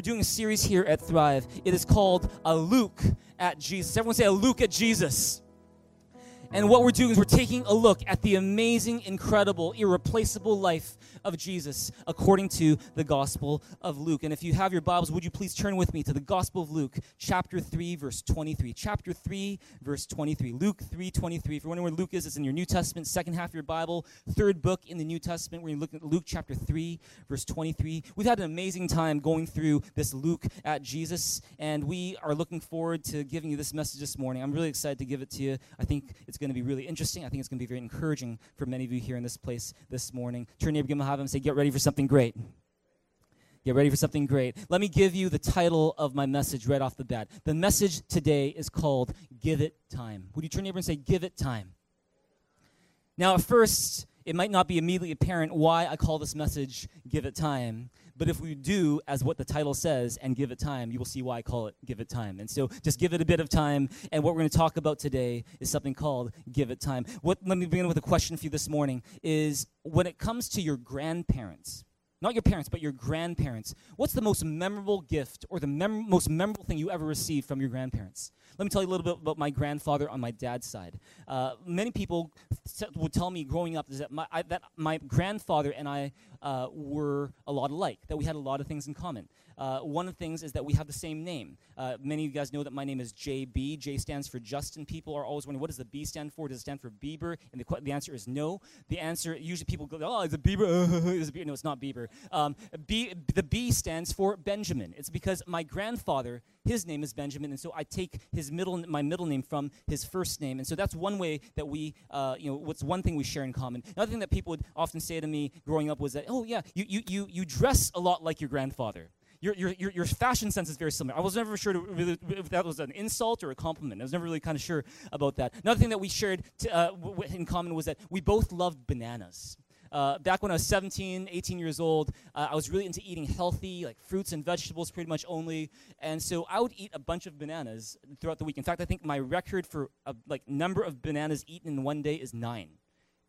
we're doing a series here at Thrive. It is called A Luke at Jesus. Everyone say, A Luke at Jesus. And what we're doing is we're taking a look at the amazing, incredible, irreplaceable life of Jesus according to the Gospel of Luke. And if you have your Bibles, would you please turn with me to the Gospel of Luke, chapter 3, verse 23. Chapter 3, verse 23. Luke 3, 23. If you're wondering where Luke is, it's in your New Testament, second half of your Bible, third book in the New Testament. We're looking at Luke chapter 3, verse 23. We've had an amazing time going through this Luke at Jesus, and we are looking forward to giving you this message this morning. I'm really excited to give it to you. I think it's going to be really interesting. I think it's going to be very encouraging for many of you here in this place this morning. Turn neighbor, give him a have him say, Get ready for something great. Get ready for something great. Let me give you the title of my message right off the bat. The message today is called Give It Time. Would you turn your neighbor and say, Give It Time? Now, at first, it might not be immediately apparent why I call this message Give It Time. But if we do as what the title says and give it time, you will see why I call it Give It Time. And so just give it a bit of time. And what we're going to talk about today is something called Give It Time. What, let me begin with a question for you this morning is when it comes to your grandparents, not your parents, but your grandparents, what's the most memorable gift or the mem- most memorable thing you ever received from your grandparents? Let me tell you a little bit about my grandfather on my dad's side. Uh, many people would tell me growing up that my, I, that my grandfather and I uh, were a lot alike, that we had a lot of things in common. Uh, one of the things is that we have the same name. Uh, many of you guys know that my name is JB. J stands for Justin. People are always wondering, what does the B stand for? Does it stand for Bieber? And the, the answer is no. The answer, usually people go, oh, it's a Bieber? is it Bieber? No, it's not Bieber. Um, B, the B stands for Benjamin. It's because my grandfather, his name is Benjamin, and so I take his middle, my middle name from his first name. And so that's one way that we, uh, you know, what's one thing we share in common. Another thing that people would often say to me growing up was that, oh, yeah, you, you, you, you dress a lot like your grandfather your, your, your, fashion sense is very similar. I was never sure really, if that was an insult or a compliment. I was never really kind of sure about that. Another thing that we shared to, uh, w- in common was that we both loved bananas. Uh, back when I was 17, 18 years old, uh, I was really into eating healthy, like fruits and vegetables pretty much only. And so I would eat a bunch of bananas throughout the week. In fact, I think my record for a, like number of bananas eaten in one day is nine.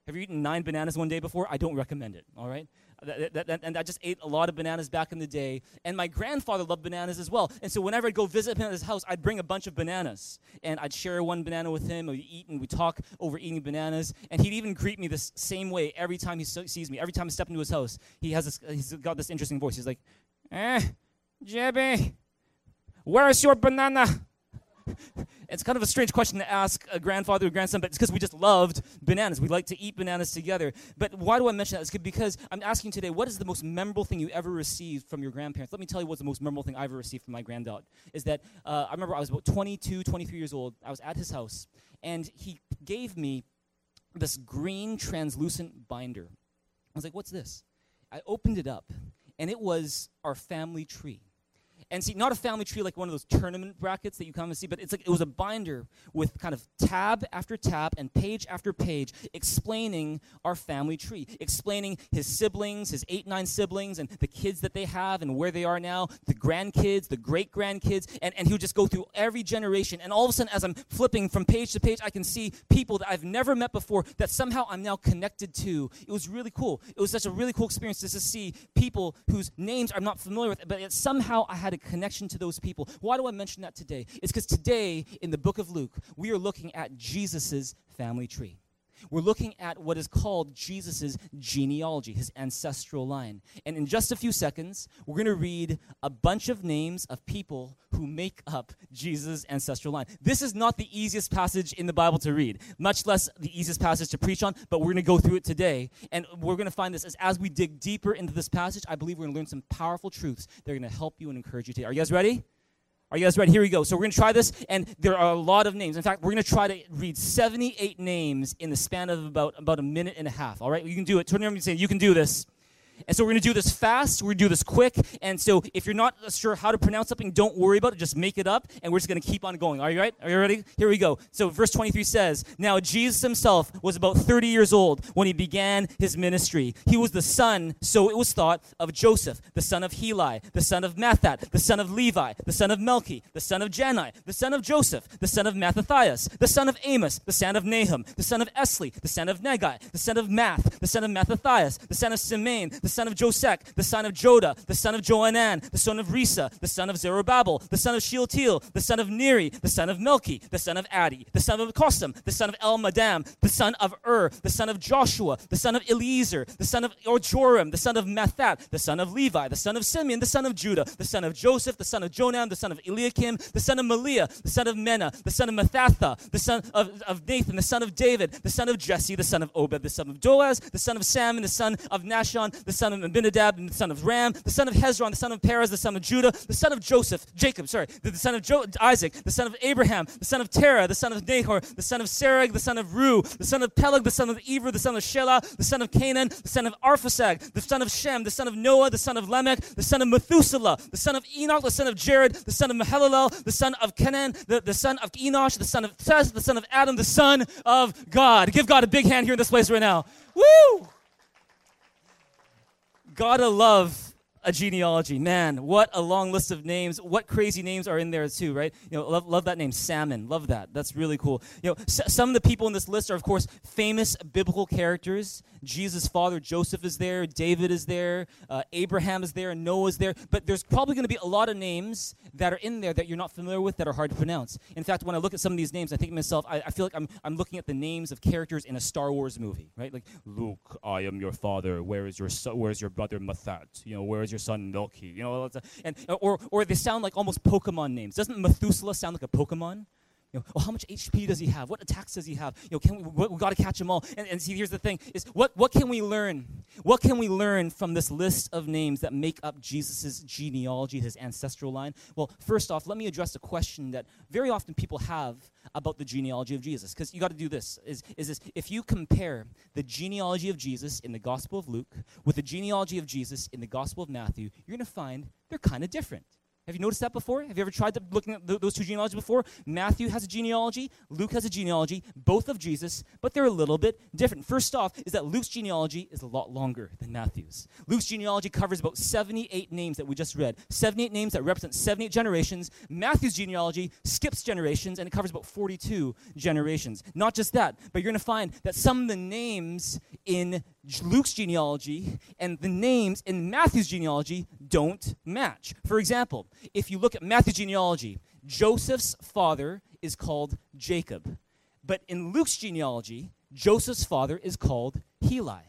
Have you eaten nine bananas one day before? I don't recommend it, all right? That, that, that, and I just ate a lot of bananas back in the day. And my grandfather loved bananas as well. And so whenever I'd go visit him at his house, I'd bring a bunch of bananas. And I'd share one banana with him, and we'd eat and we'd talk over eating bananas. And he'd even greet me the same way every time he sees me. Every time I step into his house, he has this, he's got this interesting voice. He's like, eh, Jebby, where's your banana? It's kind of a strange question to ask a grandfather or grandson, but it's because we just loved bananas. We like to eat bananas together. But why do I mention that? It's because I'm asking today, what is the most memorable thing you ever received from your grandparents? Let me tell you what's the most memorable thing I ever received from my granddad. Is that uh, I remember I was about 22, 23 years old. I was at his house, and he gave me this green translucent binder. I was like, what's this? I opened it up, and it was our family tree. And see, not a family tree like one of those tournament brackets that you come and see, but it's like it was a binder with kind of tab after tab and page after page explaining our family tree, explaining his siblings, his eight, nine siblings, and the kids that they have and where they are now, the grandkids, the great grandkids, and, and he would just go through every generation. And all of a sudden, as I'm flipping from page to page, I can see people that I've never met before that somehow I'm now connected to. It was really cool. It was such a really cool experience just to see people whose names I'm not familiar with, but yet somehow I had a connection to those people. Why do I mention that today? It's because today in the book of Luke, we are looking at Jesus' family tree. We're looking at what is called Jesus' genealogy, his ancestral line. And in just a few seconds, we're going to read a bunch of names of people who make up Jesus' ancestral line. This is not the easiest passage in the Bible to read, much less the easiest passage to preach on, but we're going to go through it today. And we're going to find this as, as we dig deeper into this passage, I believe we're going to learn some powerful truths that are going to help you and encourage you today. Are you guys ready? Are you guys ready? Here we go. So we're going to try this, and there are a lot of names. In fact, we're going to try to read 78 names in the span of about, about a minute and a half. All right? You can do it. Turn around and say, you can do this. And so we're going to do this fast. We're going to do this quick. And so if you're not sure how to pronounce something, don't worry about it. Just make it up, and we're just going to keep on going. Are you right? Are you ready? Here we go. So verse 23 says, Now Jesus himself was about 30 years old when he began his ministry. He was the son, so it was thought, of Joseph, the son of Heli, the son of Matthat, the son of Levi, the son of Melchi, the son of Jannai, the son of Joseph, the son of Mattathias, the son of Amos, the son of Nahum, the son of Esli, the son of Naggai, the son of Maath, the son of Mattathias, the son of Simeon, the son of Josek, the son of Joda, the son of Joanan, the son of Rhesa, the son of Zerubbabel, the son of Shealtiel, the son of Neri, the son of Melchi, the son of Addi, the son of Cosam, the son of Elmadam, the son of Ur, the son of Joshua, the son of Eliezer, the son of Joram, the son of Matthat, the son of Levi, the son of Simeon, the son of Judah, the son of Joseph, the son of Jonam, the son of Eliakim, the son of Melea, the son of Menna, the son of Mattatha, the son of, Nathan, the son of David, the son of Jesse, the son of Obed, the son of Boaz, the son of Salmon, the son of Nahshon, the son of Abinadab, the son of Ram, the son of Hezron, the son of Perez, the son of Judah, the son of Joseph, Jacob, sorry, the, the son of jo- Isaac, the son of Abraham, the son of Terah, the son of Nahor, the son of Serug, the son of Reu, the son of Peleg, the son of Eber, the son of Shelah, the son of Cainan, the son of Arphaxad, the son of Shem, the son of Noah, the son of Lamech, the son of Methuselah, the son of Enoch, the son of Jared, the son of Mahalalel, the son of Kenan, the, the son of Enosh, the son of Seth, the son of Adam, the son of God. Give God a big hand here in this place right now. Woo! Gotta love a genealogy. Man, what a long list of names. What crazy names are in there too, right? You know, love, love that name, Salmon. Love that. That's really cool. You know, s- some of the people in this list are, of course, famous biblical characters. Jesus' father Joseph is there. David is there. Uh, Abraham is there. Noah is there. But there's probably going to be a lot of names that are in there that you're not familiar with that are hard to pronounce. In fact, when I look at some of these names, I think to myself, I, I feel like I'm, I'm looking at the names of characters in a Star Wars movie, right? Like Luke, I am your father. Where is your son? Where is your brother Matthat? You know, where is your son Milky? You know, and or or they sound like almost Pokemon names. Doesn't Methuselah sound like a Pokemon? You know, well, how much HP does he have? What attacks does he have? You know, can we, we, we got to catch them all. And, and see, here's the thing: is what what can we learn? What can we learn from this list of names that make up Jesus' genealogy, his ancestral line? Well, first off, let me address a question that very often people have about the genealogy of Jesus, because you got to do this: is is this if you compare the genealogy of Jesus in the Gospel of Luke with the genealogy of Jesus in the Gospel of Matthew, you're going to find they're kind of different. Have you noticed that before? Have you ever tried looking at th- those two genealogies before? Matthew has a genealogy, Luke has a genealogy, both of Jesus, but they're a little bit different. First off, is that Luke's genealogy is a lot longer than Matthew's. Luke's genealogy covers about 78 names that we just read, 78 names that represent 78 generations. Matthew's genealogy skips generations and it covers about 42 generations. Not just that, but you're going to find that some of the names in Luke's genealogy and the names in Matthew's genealogy don't match. For example, if you look at Matthew's genealogy, Joseph's father is called Jacob. But in Luke's genealogy, Joseph's father is called Heli.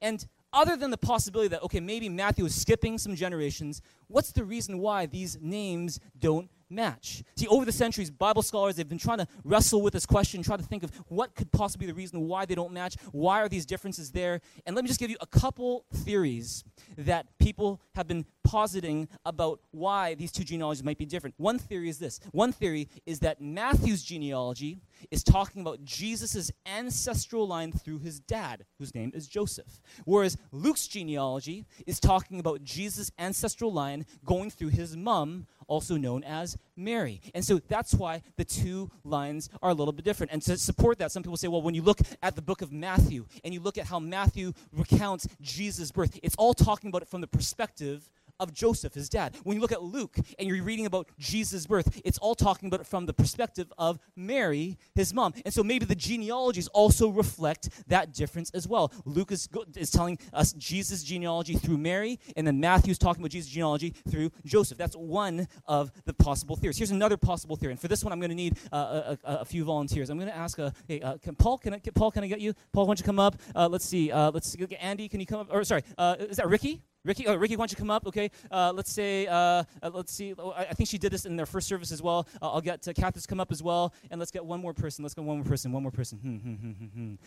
And other than the possibility that, okay, maybe Matthew is skipping some generations, what's the reason why these names don't match? See, over the centuries, Bible scholars, they've been trying to wrestle with this question, try to think of what could possibly be the reason why they don't match, why are these differences there? And let me just give you a couple theories that people have been positing about why these two genealogies might be different. One theory is this. One theory is that Matthew's genealogy is talking about Jesus' ancestral line through his dad, whose name is Joseph. Whereas Luke's genealogy is talking about Jesus' ancestral line going through his mom, also known as Mary. And so that's why the two lines are a little bit different. And to support that, some people say, well, when you look at the book of Matthew and you look at how Matthew recounts Jesus' birth, it's all talking about it from the perspective of Joseph, his dad. When you look at Luke and you're reading about Jesus' birth, it's all talking about it from the perspective of Mary, his mom. And so maybe the genealogies also reflect that difference as well. Luke is, is telling us Jesus' genealogy through Mary, and then Matthew's talking about Jesus' genealogy through Joseph. That's one of the possible theories. Here's another possible theory. And for this one, I'm going to need uh, a, a, a, few volunteers. I'm going to ask, uh, hey, uh, can Paul, can I, can, Paul, can I get you? Paul, why don't you come up? Uh, let's see. Uh, let's see. Andy, can you come up? Or sorry, uh, is that Ricky? Ricky, oh, Ricky, why don't you come up? Okay, uh, let's say, uh, uh, let's see. Oh, I, think she did this in their first service as well. Uh, I'll get uh, to come up as well, and let's get one more person. Let's go one more person. One more person.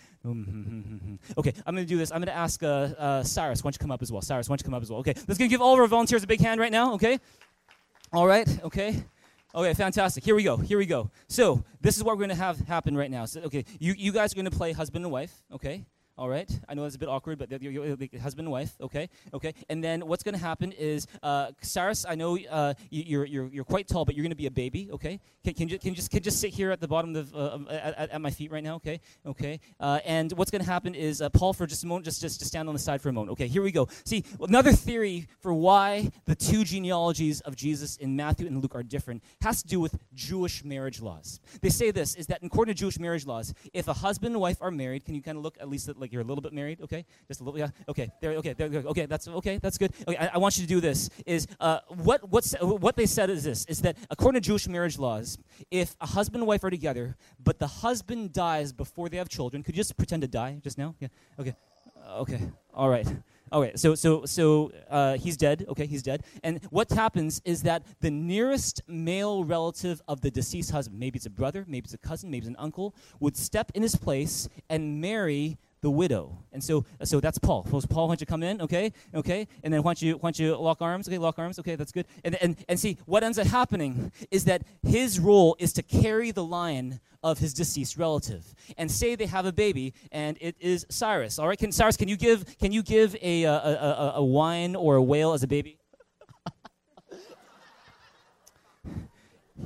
okay, I'm gonna do this. I'm gonna ask uh, uh, Cyrus. Why don't you come up as well? Cyrus, why don't you come up as well? Okay, let's gonna give all of our volunteers a big hand right now. Okay, all right. Okay. Okay, fantastic. Here we go. Here we go. So this is what we're going to have happen right now. So, okay, you, you guys are going to play husband and wife. Okay, all right. I know that's a bit awkward, but you're, you're, you're husband and wife. Okay. Okay. And then what's going to happen is, uh, Cyrus, I know uh, you, are you're, you're quite tall, but you're going to be a baby. Okay. Can, can, you, can you just can just sit here at the bottom of uh, at, at, my feet right now? Okay. Okay. Uh, and what's going to happen is, uh, Paul, for just a moment, just just to stand on the side for a moment. Okay. Here we go. See, another theory for why the two genealogies of Jesus in Matthew and Luke are different has to do with Jewish marriage laws. They say this is that according to Jewish marriage laws, if a husband and wife are married, can you kind of look at least at like you're a little bit married, okay? Just a little, yeah. Okay, there, okay, there, okay. That's okay. That's good. Okay, I, I want you to do this. Is uh, what what's what they said is this: is that according to Jewish marriage laws, if a husband and wife are together, but the husband dies before they have children, could you just pretend to die just now? Yeah. Okay. Okay. All right. Okay, so so so uh, he's dead. Okay, he's dead. And what happens is that the nearest male relative of the deceased husband, maybe it's a brother, maybe it's a cousin, maybe it's an uncle, would step in his place and marry the widow. And so, so that's Paul. Paul, why don't you come in? Okay, okay. And then why don't you, why don't you lock arms? Okay, lock arms. Okay, that's good. And, and, and see, what ends up happening is that his role is to carry the line of his deceased relative. And say they have a baby, and it is Cyrus. All right, can Cyrus, can you give, can you give a, a, a, a whine or a wail as a baby?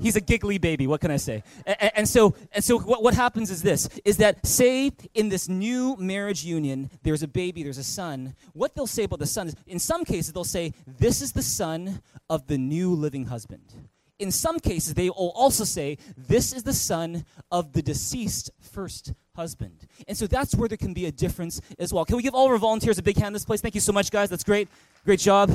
He's a giggly baby what can i say? And, and so and so what, what happens is this is that say in this new marriage union there's a baby there's a son what they'll say about the son is in some cases they'll say this is the son of the new living husband. In some cases they will also say this is the son of the deceased first husband. And so that's where there can be a difference as well. Can we give all of our volunteers a big hand in this place? Thank you so much guys. That's great. Great job.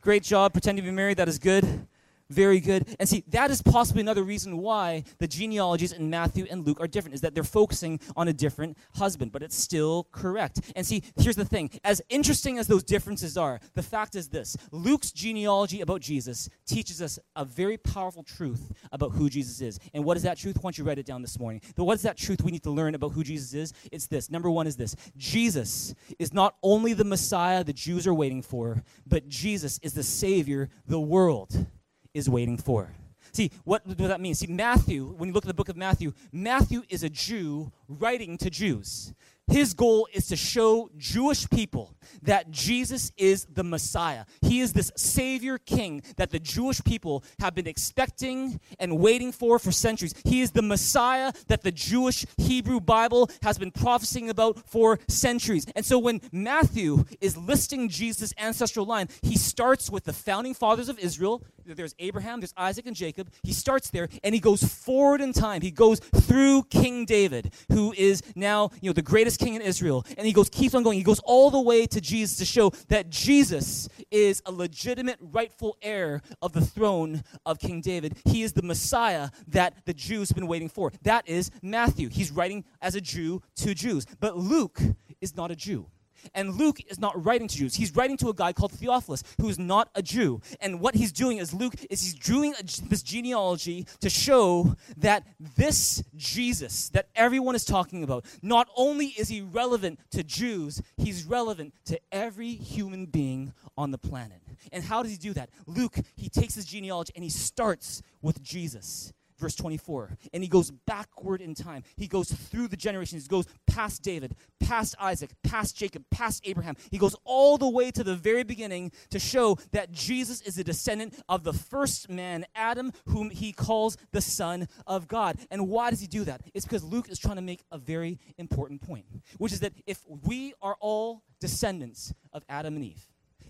Great job pretending to be married. That is good very good. And see, that is possibly another reason why the genealogies in Matthew and Luke are different, is that they're focusing on a different husband, but it's still correct. And see, here's the thing as interesting as those differences are, the fact is this Luke's genealogy about Jesus teaches us a very powerful truth about who Jesus is. And what is that truth? Why don't you write it down this morning? But what is that truth we need to learn about who Jesus is? It's this. Number one is this Jesus is not only the Messiah the Jews are waiting for, but Jesus is the Savior the world is waiting for. See, what does that mean? See, Matthew, when you look at the book of Matthew, Matthew is a Jew writing to Jews. His goal is to show Jewish people that Jesus is the Messiah. He is this Savior King that the Jewish people have been expecting and waiting for for centuries. He is the Messiah that the Jewish Hebrew Bible has been prophesying about for centuries. And so when Matthew is listing Jesus' ancestral line, he starts with the founding fathers of Israel. There's Abraham, there's Isaac, and Jacob. He starts there and he goes forward in time. He goes through King David, who is now you know, the greatest king in Israel. And he goes, keeps on going. He goes all the way to Jesus to show that Jesus is a legitimate, rightful heir of the throne of King David. He is the Messiah that the Jews have been waiting for. That is Matthew. He's writing as a Jew to Jews. But Luke is not a Jew. And Luke is not writing to Jews. He's writing to a guy called Theophilus, who is not a Jew. And what he's doing is Luke is he's doing this genealogy to show that this Jesus that everyone is talking about, not only is he relevant to Jews, he's relevant to every human being on the planet. And how does he do that? Luke, he takes his genealogy and he starts with Jesus verse 24. And he goes backward in time. He goes through the generations. He goes past David, past Isaac, past Jacob, past Abraham. He goes all the way to the very beginning to show that Jesus is a descendant of the first man, Adam, whom he calls the Son of God. And why does he do that? It's because Luke is trying to make a very important point, which is that if we are all descendants of Adam and Eve,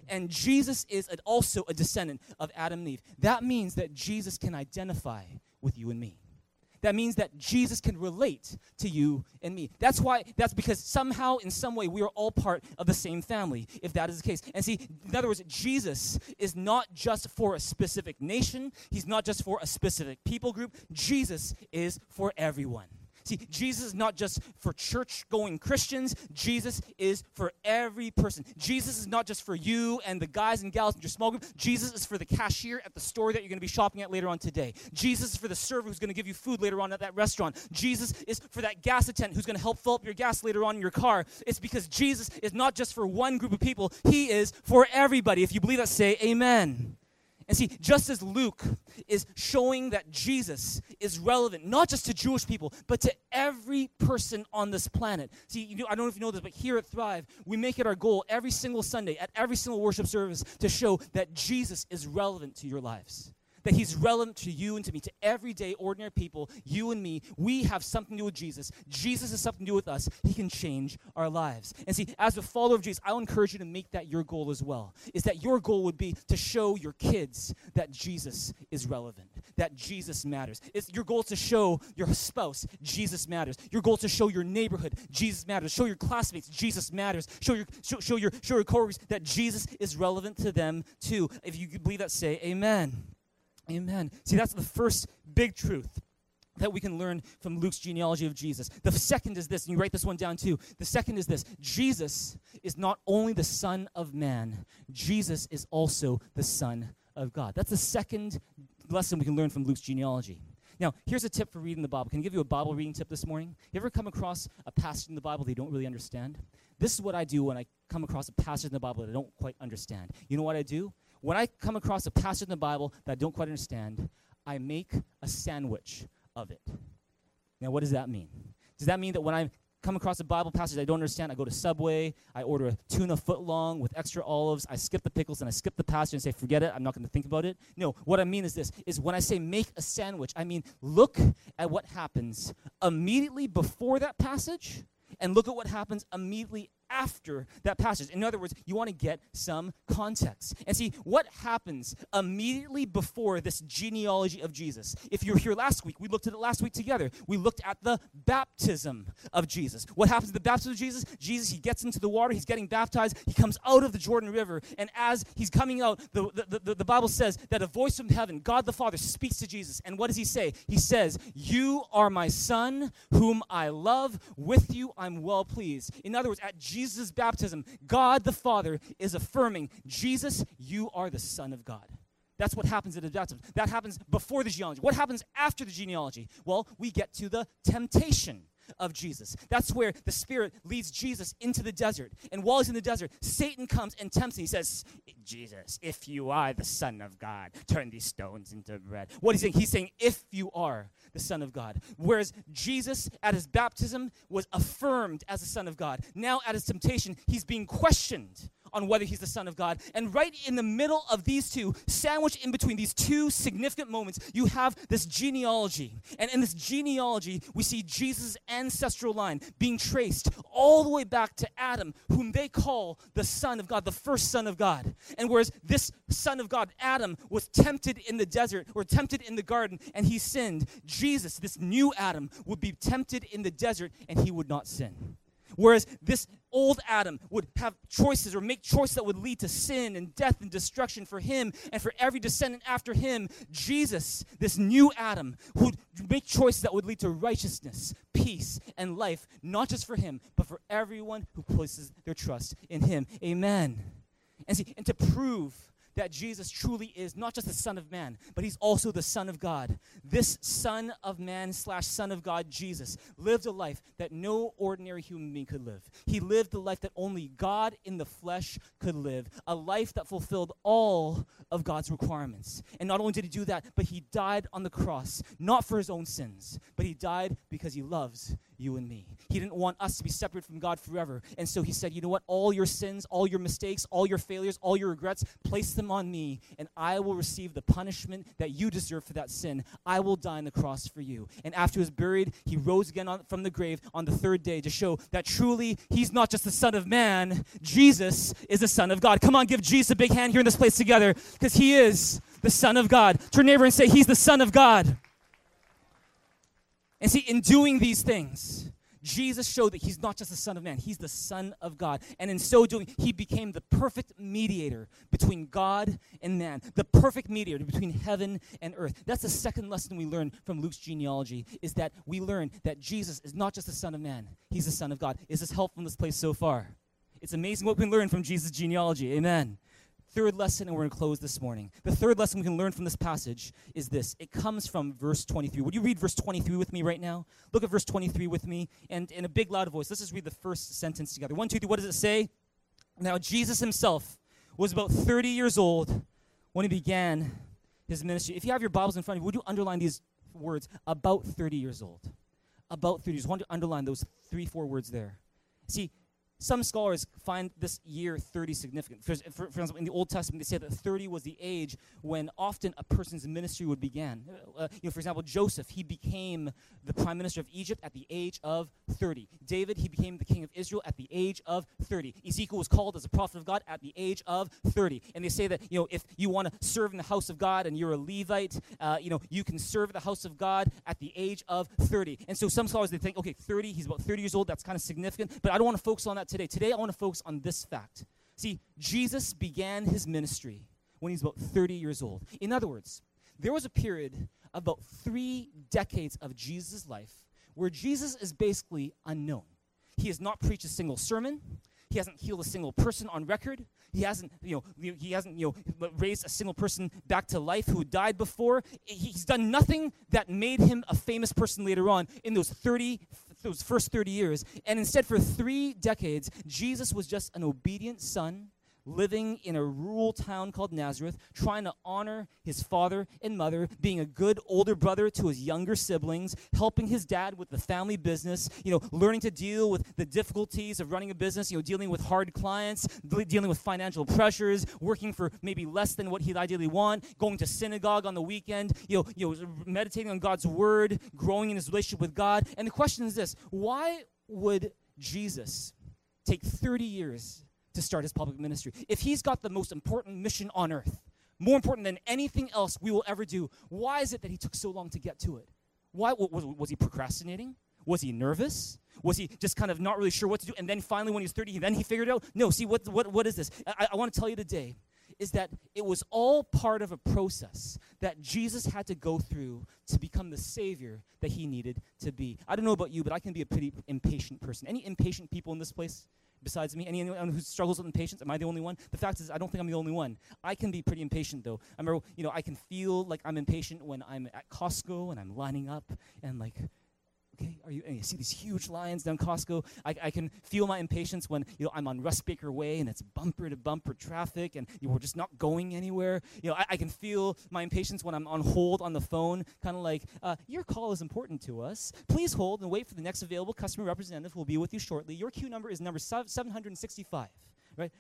and Jesus is also a descendant of Adam and Eve. That means that Jesus can identify with you and me. That means that Jesus can relate to you and me. That's why, that's because somehow, in some way, we are all part of the same family, if that is the case. And see, in other words, Jesus is not just for a specific nation, He's not just for a specific people group. Jesus is for everyone. See, Jesus is not just for church going Christians, Jesus is for every person. Jesus is not just for you and the guys and gals in your small group. Jesus is for the cashier at the store that you're going to be shopping at later on today. Jesus is for the server who's going to give you food later on at that restaurant. Jesus is for that gas attendant who's going to help fill up your gas later on in your car. It's because Jesus is not just for one group of people, He is for everybody. If you believe that, say amen. And see, just as Luke is showing that Jesus is relevant, not just to Jewish people, but to every person on this planet. See, you know, I don't know if you know this, but here at Thrive, we make it our goal every single Sunday, at every single worship service, to show that Jesus is relevant to your lives that he's relevant to you and to me, to everyday, ordinary people, you and me. We have something to do with Jesus. Jesus has something to do with us. He can change our lives. And see, as a follower of Jesus, I will encourage you to make that your goal as well. Is that your goal would be to show your kids that Jesus is relevant, that Jesus matters. It's your goal to show your spouse Jesus matters. Your goal to show your neighborhood Jesus matters. Show your classmates Jesus matters. Show your show, show your show your coworkers that Jesus is relevant to them too. If you believe that, say amen. Amen. See, that's the first big truth that we can learn from Luke's genealogy of Jesus. The second is this, and you write this one down too. The second is this Jesus is not only the Son of Man, Jesus is also the Son of God. That's the second lesson we can learn from Luke's genealogy. Now, here's a tip for reading the Bible. Can I give you a Bible reading tip this morning? You ever come across a passage in the Bible that you don't really understand? This is what I do when I come across a passage in the Bible that I don't quite understand. You know what I do? When I come across a passage in the Bible that I don't quite understand, I make a sandwich of it. Now, what does that mean? Does that mean that when I come across a Bible passage I don't understand, I go to Subway, I order a tuna foot long with extra olives, I skip the pickles and I skip the passage and say, forget it, I'm not going to think about it. No, what I mean is this, is when I say make a sandwich, I mean look at what happens immediately before that passage and look at what happens immediately after that passage. In other words, you want to get some context. And see what happens immediately before this genealogy of Jesus. If you were here last week, we looked at it last week together. We looked at the baptism of Jesus. What happens at the baptism of Jesus? Jesus, he gets into the water, he's getting baptized, he comes out of the Jordan River, and as he's coming out, the, the, the, the Bible says that a voice from heaven, God the Father, speaks to Jesus. And what does he say? He says, You are my son, whom I love. With you I'm well pleased. In other words, at Jesus' Jesus' baptism, God the Father is affirming, Jesus, you are the Son of God. That's what happens at the baptism. That happens before the genealogy. What happens after the genealogy? Well, we get to the temptation of Jesus. That's where the Spirit leads Jesus into the desert. And while he's in the desert, Satan comes and tempts him. He says, Jesus, if you are the Son of God, turn these stones into bread. What he's saying? He's saying, if you are the Son of God. Whereas Jesus, at his baptism, was affirmed as the Son of God. Now, at his temptation, he's being questioned on whether he's the Son of God. And right in the middle of these two, sandwiched in between these two significant moments, you have this genealogy. And in this genealogy, we see Jesus' ancestral line being traced all the way back to Adam, whom they call the Son of God, the first Son of God. And whereas this Son of God, Adam, was tempted in the desert or tempted in the garden and he sinned, Jesus, this new Adam, would be tempted in the desert and he would not sin. Whereas this old Adam would have choices or make choices that would lead to sin and death and destruction for him and for every descendant after him. Jesus, this new Adam, would make choices that would lead to righteousness, peace, and life, not just for him, but for everyone who places their trust in him. Amen. And see, and to prove that Jesus truly is not just the Son of Man, but he's also the Son of God. This Son of Man slash Son of God, Jesus, lived a life that no ordinary human being could live. He lived the life that only God in the flesh could live, a life that fulfilled all of God's requirements. And not only did he do that, but he died on the cross, not for his own sins, but he died because he loves you and me. He didn't want us to be separate from God forever. And so he said, You know what? All your sins, all your mistakes, all your failures, all your regrets, place them on me, and I will receive the punishment that you deserve for that sin. I will die on the cross for you. And after he was buried, he rose again on, from the grave on the third day to show that truly he's not just the Son of Man, Jesus is the Son of God. Come on, give Jesus a big hand here in this place together, because he is the Son of God. Turn neighbor and say, He's the Son of God. And see, in doing these things, Jesus showed that he's not just the Son of Man, he's the Son of God. And in so doing, he became the perfect mediator between God and man, the perfect mediator between heaven and earth. That's the second lesson we learn from Luke's genealogy, is that we learn that Jesus is not just the Son of Man, he's the Son of God. Is this helpful in this place so far? It's amazing what we can learn from Jesus' genealogy. Amen third lesson, and we're going to close this morning. The third lesson we can learn from this passage is this it comes from verse 23. Would you read verse 23 with me right now? Look at verse 23 with me, and in a big, loud voice, let's just read the first sentence together. One, two, three, what does it say? Now, Jesus himself was about 30 years old when he began his ministry. If you have your Bibles in front of you, would you underline these words? About 30 years old. About 30 years. I want to underline those three, four words there. See, some scholars find this year 30 significant. For, for, for, example, in the Old Testament, they say that 30 was the age when often a person's ministry would begin. Uh, uh, you know, for example, Joseph, he became the prime minister of Egypt at the age of 30. David, he became the king of Israel at the age of 30. Ezekiel was called as a prophet of God at the age of 30. And they say that, you know, if you want to serve in the house of God and you're a Levite, uh, you know, you can serve the house of God at the age of 30. And so some scholars, they think, okay, 30, he's about 30 years old, that's kind of significant. But I don't want to focus on that today. Today, I want to focus on this fact. See, Jesus began his ministry when he was about 30 years old. In other words, there was a period of about three decades of Jesus' life where Jesus is basically unknown. He has not preached a single sermon. He hasn't healed a single person on record. He hasn't, you know, he hasn't, you know, raised a single person back to life who died before. He's done nothing that made him a famous person later on in those 30 those first 30 years. And instead, for three decades, Jesus was just an obedient son living in a rural town called Nazareth, trying to honor his father and mother, being a good older brother to his younger siblings, helping his dad with the family business, you know, learning to deal with the difficulties of running a business, you know, dealing with hard clients, dealing with financial pressures, working for maybe less than what he'd ideally want, going to synagogue on the weekend, you know, you know, meditating on God's word, growing in his relationship with God. And the question is this, why would Jesus take 30 years to start his public ministry. If he's got the most important mission on earth, more important than anything else we will ever do, why is it that he took so long to get to it? Why was, was he procrastinating? Was he nervous? Was he just kind of not really sure what to do? And then finally, when he was 30, then he figured out, no, see, what, what, what is this? I, I want to tell you today is that it was all part of a process that Jesus had to go through to become the Savior that he needed to be. I don't know about you, but I can be a pretty impatient person. Any impatient people in this place? Besides me? Anyone who struggles with impatience? Am I the only one? The fact is, I don't think I'm the only one. I can be pretty impatient, though. I remember, you know, I can feel like I'm impatient when I'm at Costco and I'm lining up and like Okay, are you? And you see these huge lines down Costco. I, I can feel my impatience when you know I'm on Russ Baker Way and it's bumper to bumper traffic and you know, we're just not going anywhere. You know, I, I, can feel my impatience when I'm on hold on the phone, kind of like, uh, "Your call is important to us. Please hold and wait for the next available customer representative who will be with you shortly. Your queue number is number 765." Right?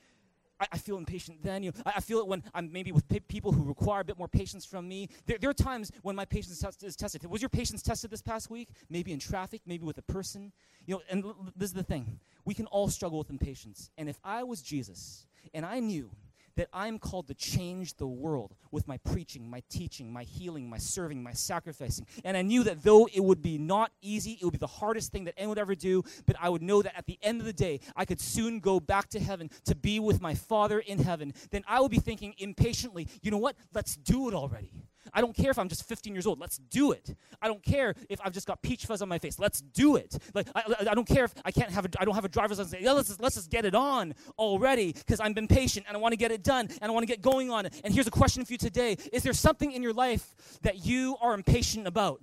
I, I, feel impatient then. You know, I, I, feel it when I'm maybe with p- people who require a bit more patience from me. There, there are times when my patience is tested. Was your patience tested this past week? Maybe in traffic, maybe with a person. You know, and l- this is the thing. We can all struggle with impatience. And if I was Jesus and I knew that I'm called to change the world with my preaching, my teaching, my healing, my serving, my sacrificing. And I knew that though it would be not easy, it would be the hardest thing that anyone would ever do, but I would know that at the end of the day, I could soon go back to heaven to be with my Father in heaven. Then I would be thinking impatiently, you know what? Let's do it already. I don't care if I'm just 15 years old. Let's do it. I don't care if I've just got peach fuzz on my face. Let's do it. Like I, I don't care if I can't have a, I don't have a driver's license. Yeah, let's just, let's just get it on already because I'm been patient and I want to get it done and I want to get going on it. And here's a question for you today: Is there something in your life that you are impatient about?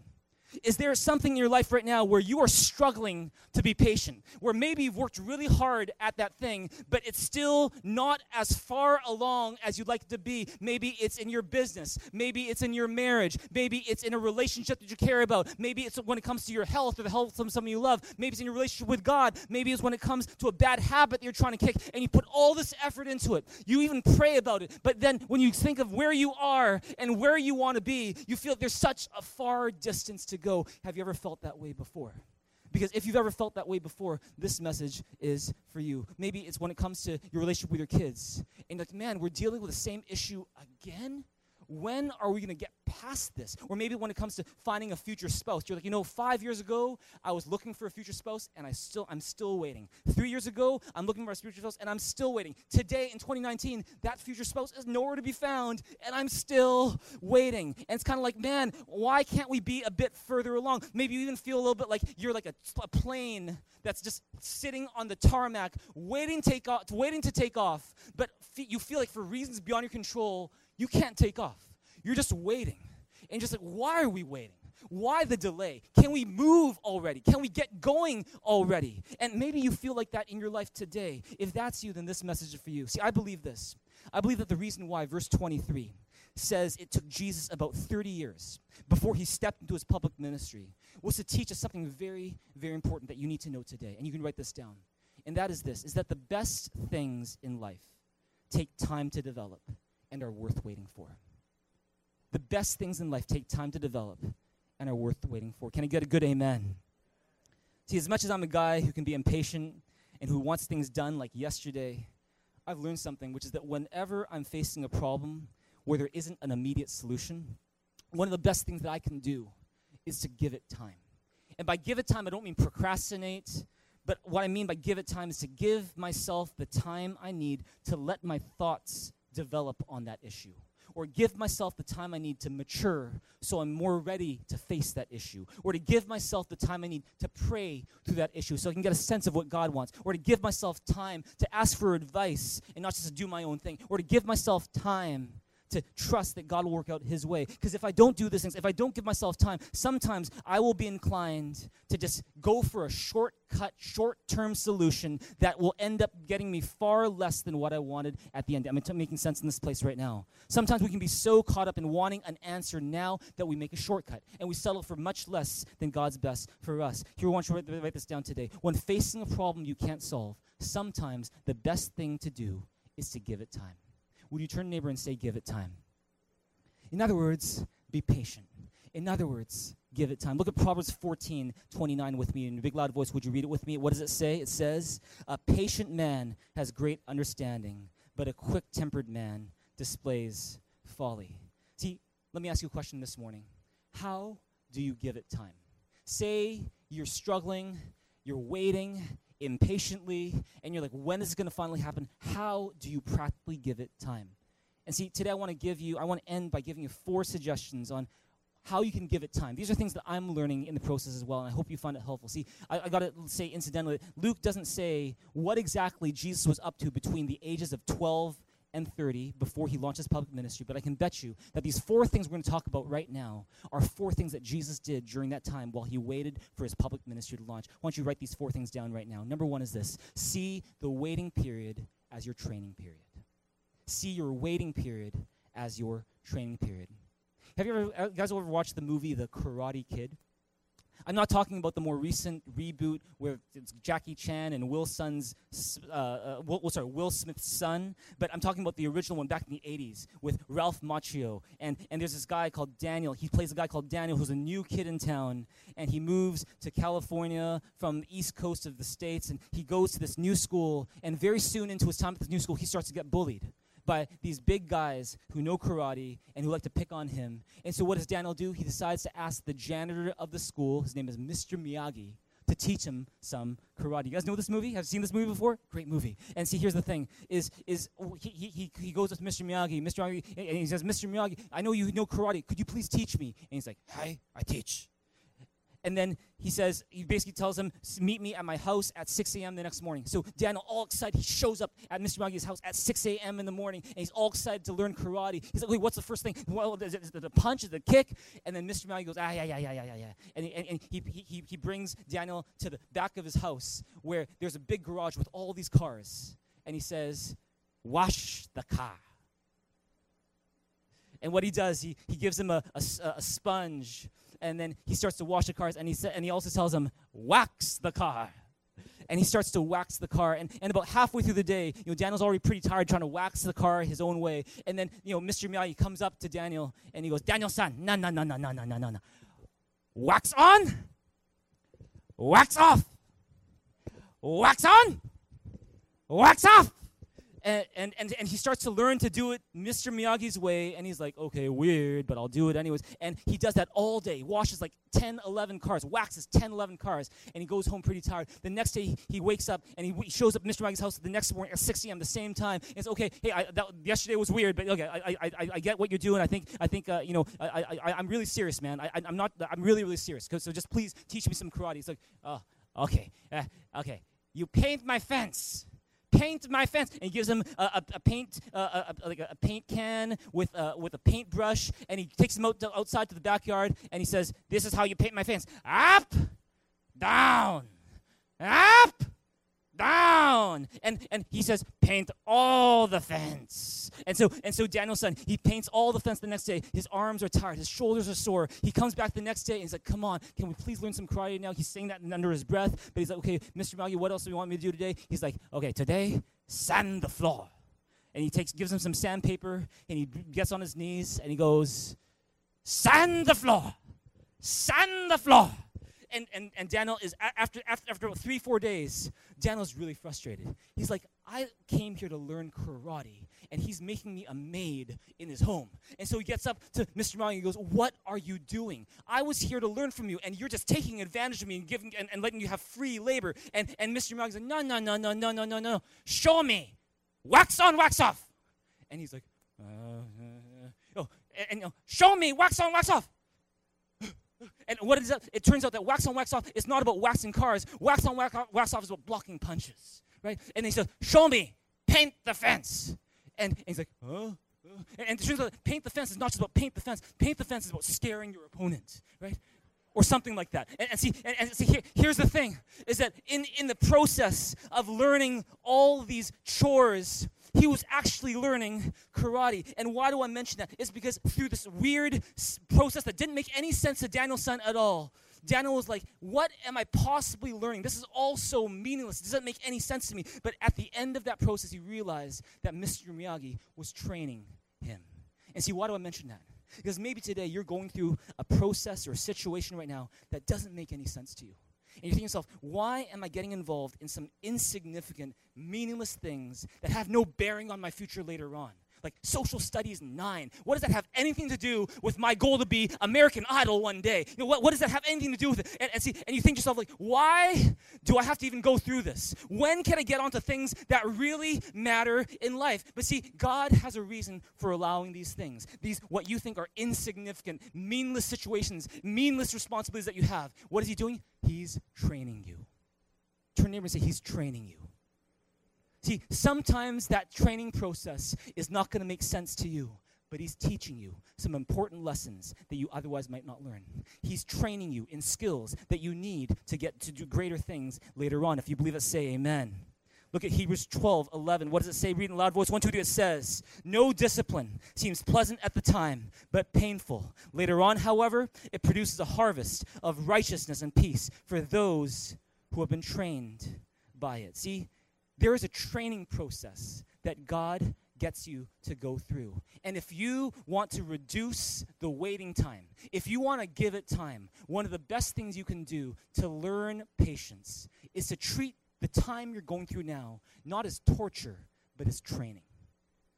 Is there something in your life right now where you are struggling to be patient? Where maybe you've worked really hard at that thing, but it's still not as far along as you'd like it to be? Maybe it's in your business. Maybe it's in your marriage. Maybe it's in a relationship that you care about. Maybe it's when it comes to your health or the health of someone you love. Maybe it's in your relationship with God. Maybe it's when it comes to a bad habit that you're trying to kick and you put all this effort into it. You even pray about it. But then when you think of where you are and where you want to be, you feel there's such a far distance to go. Have you ever felt that way before? Because if you've ever felt that way before, this message is for you. Maybe it's when it comes to your relationship with your kids. And like, man, we're dealing with the same issue again? When are we going to get past this? Or maybe when it comes to finding a future spouse, you're like, you know, five years ago, I was looking for a future spouse, and I still, I'm still waiting. Three years ago, I'm looking for a future spouse, and I'm still waiting. Today, in 2019, that future spouse is nowhere to be found, and I'm still waiting. And it's kind of like, man, why can't we be a bit further along? Maybe you even feel a little bit like you're like a, a plane that's just sitting on the tarmac, waiting take off, waiting to take off, but you feel like for reasons beyond your control, you can't take off. You're just waiting. And just like, why are we waiting? Why the delay? Can we move already? Can we get going already? And maybe you feel like that in your life today. If that's you, then this message is for you. See, I believe this. I believe that the reason why, verse 23, says it took Jesus about 30 years before he stepped into his public ministry was to teach us something very, very important that you need to know today. And you can write this down. and that is this is that the best things in life take time to develop and are worth waiting for. The best things in life take time to develop and are worth waiting for. Can I get a good amen? See, as much as I'm a guy who can be impatient and who wants things done like yesterday, I've learned something, which is that whenever I'm facing a problem where there isn't an immediate solution, one of the best things that I can do is to give it time. And by give it time, I don't mean procrastinate, but what I mean by give it time is to give myself the time I need to let my thoughts develop on that issue or give myself the time I need to mature so I'm more ready to face that issue, or to give myself the time I need to pray through that issue so I can get a sense of what God wants, or to give myself time to ask for advice and not just to do my own thing, or to give myself time to trust that God will work out His way. Because if I don't do these things, if I don't give myself time, sometimes I will be inclined to just go for a shortcut, short term solution that will end up getting me far less than what I wanted at the end. I'm making sense in this place right now. Sometimes we can be so caught up in wanting an answer now that we make a shortcut and we settle for much less than God's best for us. Here, I want you to write, write this down today. When facing a problem you can't solve, sometimes the best thing to do is to give it time. Would you turn neighbor and say, Give it time? In other words, be patient. In other words, give it time. Look at Proverbs 14, 29 with me in a big loud voice. Would you read it with me? What does it say? It says, A patient man has great understanding, but a quick tempered man displays folly. See, let me ask you a question this morning. How do you give it time? Say you're struggling, you're waiting, impatiently and you're like, when is this going to finally happen? How do you practically give it time? And see, today I want to give you, I want to end by giving you four suggestions on how you can give it time. These are things that I'm learning in the process as well, and I hope you find it helpful. See, I, I got to say incidentally, Luke doesn't say what exactly Jesus was up to between the ages of 12 and 30 before he launched his public ministry. But I can bet you that these four things we're going to talk about right now are four things that Jesus did during that time while he waited for his public ministry to launch. Why don't you write these four things down right now? Number one is this see the waiting period as your training period. See your waiting period as your training period. Have you ever, uh, guys ever watched the movie The Karate Kid? I'm not talking about the more recent reboot where it's Jackie Chan and Will Son's, uh, uh, Will, sorry, Will Smith's son, but I'm talking about the original one back in the 80s with Ralph Macchio. And, and there's this guy called Daniel. He plays a guy called Daniel who's a new kid in town, and he moves to California from the east coast of the States, and he goes to this new school, and very soon into his time at this new school, he starts to get bullied by these big guys who know karate and who like to pick on him. And so, what does Daniel do? He decides to ask the janitor of the school, his name is Mr. Miyagi, to teach him some karate. You guys know this movie? Have you seen this movie before? Great movie. And see, here's the thing: is is he he, he goes with Mr. Miyagi, Mr. Miyagi, and he says, Mr. Miyagi, I know you know karate. Could you please teach me? And he's like, Hi, I teach. And then he says, he basically tells him, meet me at my house at 6 a.m. the next morning. So Daniel, all excited, he shows up at Mr. Miyagi's house at 6 a.m. in the morning, and he's all excited to learn karate. He's like, wait, what's the first thing? Well, is it the punch, is the kick? And then Mr. Miyagi goes, ah, yeah, yeah, yeah, yeah, yeah, yeah. And, and, and he, he, he brings Daniel to the back of his house where there's a big garage with all these cars. And he says, wash the car. And what he does, he, he gives him a, a, a sponge and then he starts to wash the cars, and he, sa- and he also tells him, wax the car. And he starts to wax the car. And, and about halfway through the day, you know, Daniel's already pretty tired trying to wax the car his own way. And then, you know, Mr. Miyagi comes up to Daniel and he goes, Daniel-san, no, no, no, no, no, no, no, no, no. Wax on, wax off. Wax on, wax off and, and, and, and he starts to learn to do it Mr. Miyagi's way, and he's like, okay, weird, but I'll do it anyways. And he does that all day. Washes like 10, 11 cars, waxes 10, 11 cars, and he goes home pretty tired. The next day, he, wakes up and he, shows up at Mr. Miyagi's house the next morning at 6 a.m. the same time. And it's okay, hey, I, that, yesterday was weird, but okay, I, I, I, I get what you're doing. I think, I think uh, you know, I, I, I'm really serious, man. I, I, am not, I'm really, really serious. So just please teach me some karate. It's like, oh, okay, uh, okay. You paint my fence paint my fence. And he gives him a, a, a paint, uh, a, like a, paint can with, uh, with a paintbrush, and he takes him out to, outside to the backyard, and he says, "This is how you paint my fence: up, down, up, down. And and he says, paint all the fence. And so and so Daniel-san, he paints all the fence the next day. His arms are tired, his shoulders are sore. He comes back the next day and he's like, come on, can we please learn some karate now? He's saying that under his breath, but he's like, okay, Mr. Miyagi, what else do you want me to do today? He's like, okay, today, sand the floor. And he takes gives him some sandpaper and he gets on his knees and he goes, sand the floor, sand the floor and, and, and Daniel is, after, after, after about three, four days, Daniel's really frustrated. He's like, I came here to learn karate, and he's making me a maid in his home. And so he gets up to Mr. Miyagi and goes, What are you doing? I was here to learn from you, and you're just taking advantage of me and, giving, and, and letting you have free labor. And, and Mr. Miyagi's like, No, no, no, no, no, no, no, no. Show me. Wax on, wax off. And he's like, uh, uh, uh. Oh, and, and show me, wax on, wax off. And what is that? It turns out that wax on, wax off is not about waxing cars. Wax on, wax off, wax off is about blocking punches, right? And he says, "Show me, paint the fence." And, and he's like, "Huh?" And, and it turns out paint the fence is not just about paint the fence. Paint the fence is about scaring your opponent, right? Or something like that. And, and see, and, and see here, here's the thing: is that in in the process of learning all these chores he was actually learning karate. And why do I mention that? It's because through this weird process that didn't make any sense to Daniel-san at all, Daniel was like, What am I possibly learning? This is all so meaningless. It doesn't make any sense to me. But at the end of that process, he realized that Mr. Miyagi was training him. And see, why do I mention that? Because maybe today you're going through a process or a situation right now that doesn't make any sense to you. And you think to yourself, why am I getting involved in some insignificant, meaningless things that have no bearing on my future later on? Like social studies nine. What does that have anything to do with my goal to be American Idol one day? You know, what, what does that have anything to do with it? And, and see, and you think yourself, like, why do I have to even go through this? When can I get onto things that really matter in life? But see, God has a reason for allowing these things. These what you think are insignificant, meaningless situations, meaningless responsibilities that you have. What is He doing? He's training you. Turn neighbor and say, He's training you. See, sometimes that training process is not going to make sense to you, but He's teaching you some important lessons that you otherwise might not learn. He's training you in skills that you need to get to do greater things later on. If you believe it, say amen. Look at Hebrews 12, 11. What does it say? Read in loud voice. One, two, three. It says, No discipline seems pleasant at the time, but painful. Later on, however, it produces a harvest of righteousness and peace for those who have been trained by it. See, there is a training process that God gets you to go through. And if you want to reduce the waiting time, if you want to give it time, one of the best things you can do to learn patience is to treat the time you're going through now not as torture, but as training.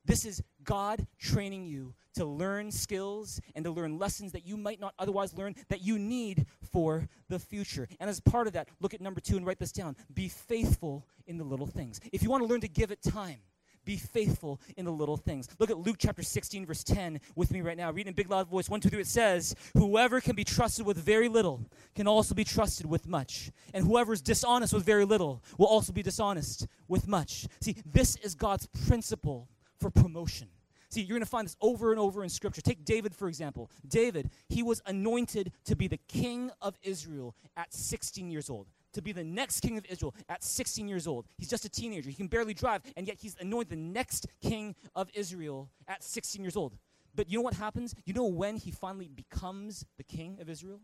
This is God training you to learn skills and to learn lessons that you might not otherwise learn that you need for the future. And as part of that, look at number two and write this down. Be faithful in the little things. If you want to learn to give it time, be faithful in the little things. Look at Luke chapter 16, verse 10 with me right now. Read in big loud voice. One, two, three. It says, Whoever can be trusted with very little can also be trusted with much. And whoever is dishonest with very little will also be dishonest with much. See, this is God's principle for promotion. See, you're going to find this over and over in Scripture. Take David, for example. David, he was anointed to be the king of Israel at 16 years old, to be the next king of Israel at 16 years old. He's just a teenager. He can barely drive, and yet he's anointed the next king of Israel at 16 years old. But you know what happens? You know when he finally becomes the king of Israel?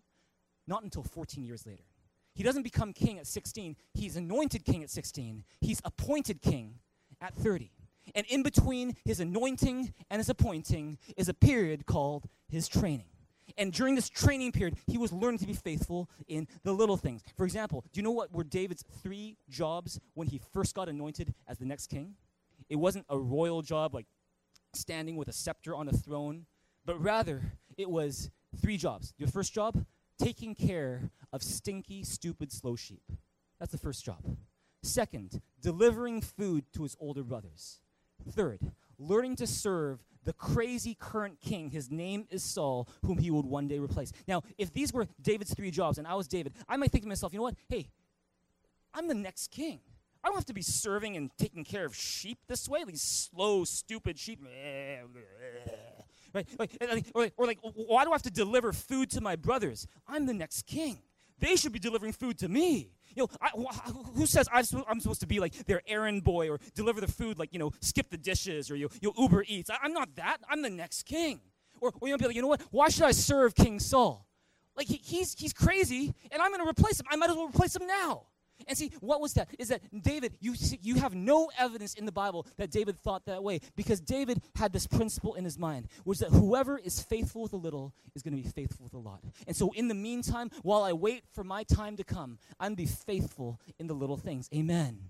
Not until 14 years later. He doesn't become king at 16, he's anointed king at 16, he's appointed king at 30. And in between his anointing and his appointing is a period called his training. And during this training period, he was learning to be faithful in the little things. For example, do you know what were David's three jobs when he first got anointed as the next king? It wasn't a royal job like standing with a scepter on a throne, but rather it was three jobs. Your first job, taking care of stinky, stupid, slow sheep. That's the first job. Second, delivering food to his older brothers. Third, learning to serve the crazy current king. His name is Saul, whom he would one day replace. Now, if these were David's three jobs and I was David, I might think to myself, you know what? Hey, I'm the next king. I don't have to be serving and taking care of sheep this way, these slow, stupid sheep. Right? Like, or, or like, why do I have to deliver food to my brothers? I'm the next king. They should be delivering food to me. You know, I, who says I'm, I'm supposed to be like their errand boy or deliver the food, like, you know, skip the dishes or you, you Uber Eats? I, am not that. I'm the next king. Or, or you might be like, you know what? Why should I serve King Saul? Like, he, he's, he's crazy, and I'm going to replace him. I might as well replace him now. And see, what was that? Is that David, you, you have no evidence in the Bible that David thought that way because David had this principle in his mind, which is that whoever is faithful with a little is going to be faithful with a lot. And so, in the meantime, while I wait for my time to come, I'm be faithful in the little things. Amen.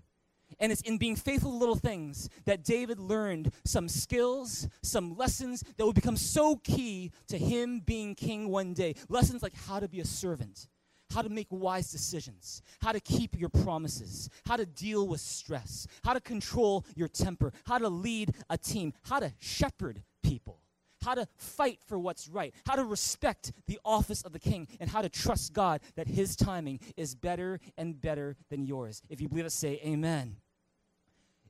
And it's in being faithful to little things that David learned some skills, some lessons that would become so key to him being king one day. Lessons like how to be a servant, how to make wise decisions, how to keep your promises, how to deal with stress, how to control your temper, how to lead a team, how to shepherd people, how to fight for what's right, how to respect the office of the king, and how to trust God that his timing is better and better than yours. If you believe it, say amen.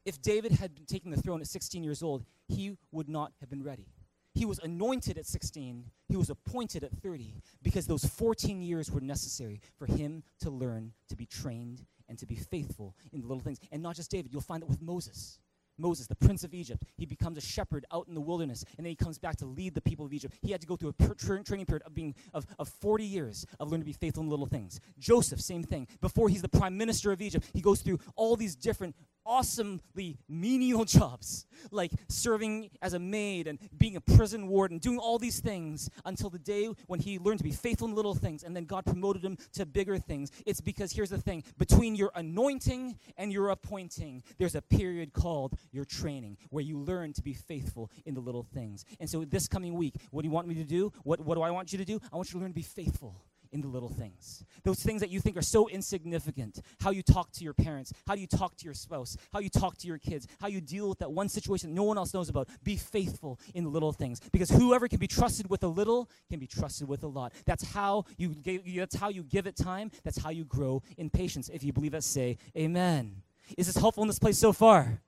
If David had been taking the throne at 16 years old, he would not have been ready. He was anointed at 16, he was appointed at 30 because those 14 years were necessary for him to learn to be trained and to be faithful in the little things. And not just David, you'll find it with Moses. Moses, the prince of Egypt, he becomes a shepherd out in the wilderness, and then he comes back to lead the people of Egypt. He had to go through a per- training period of being of, of 40 years of learning to be faithful in little things. Joseph, same thing. Before he's the prime minister of Egypt, he goes through all these different awesomely menial jobs, like serving as a maid and being a prison warden, doing all these things until the day when he learned to be faithful in little things, and then God promoted him to bigger things. It's because here's the thing between your anointing and your appointing, there's a period called your training where you learn to be faithful in the little things. And so this coming week, what do you want me to do? What, what do I want you to do? I want you to learn to be faithful in the little things. Those things that you think are so insignificant. How you talk to your parents, how you talk to your spouse, how you talk to your kids, how you deal with that one situation no one else knows about. Be faithful in the little things because whoever can be trusted with a little can be trusted with a lot. That's how you that's how you give it time. That's how you grow in patience. If you believe that, say amen. Is this helpful in this place so far?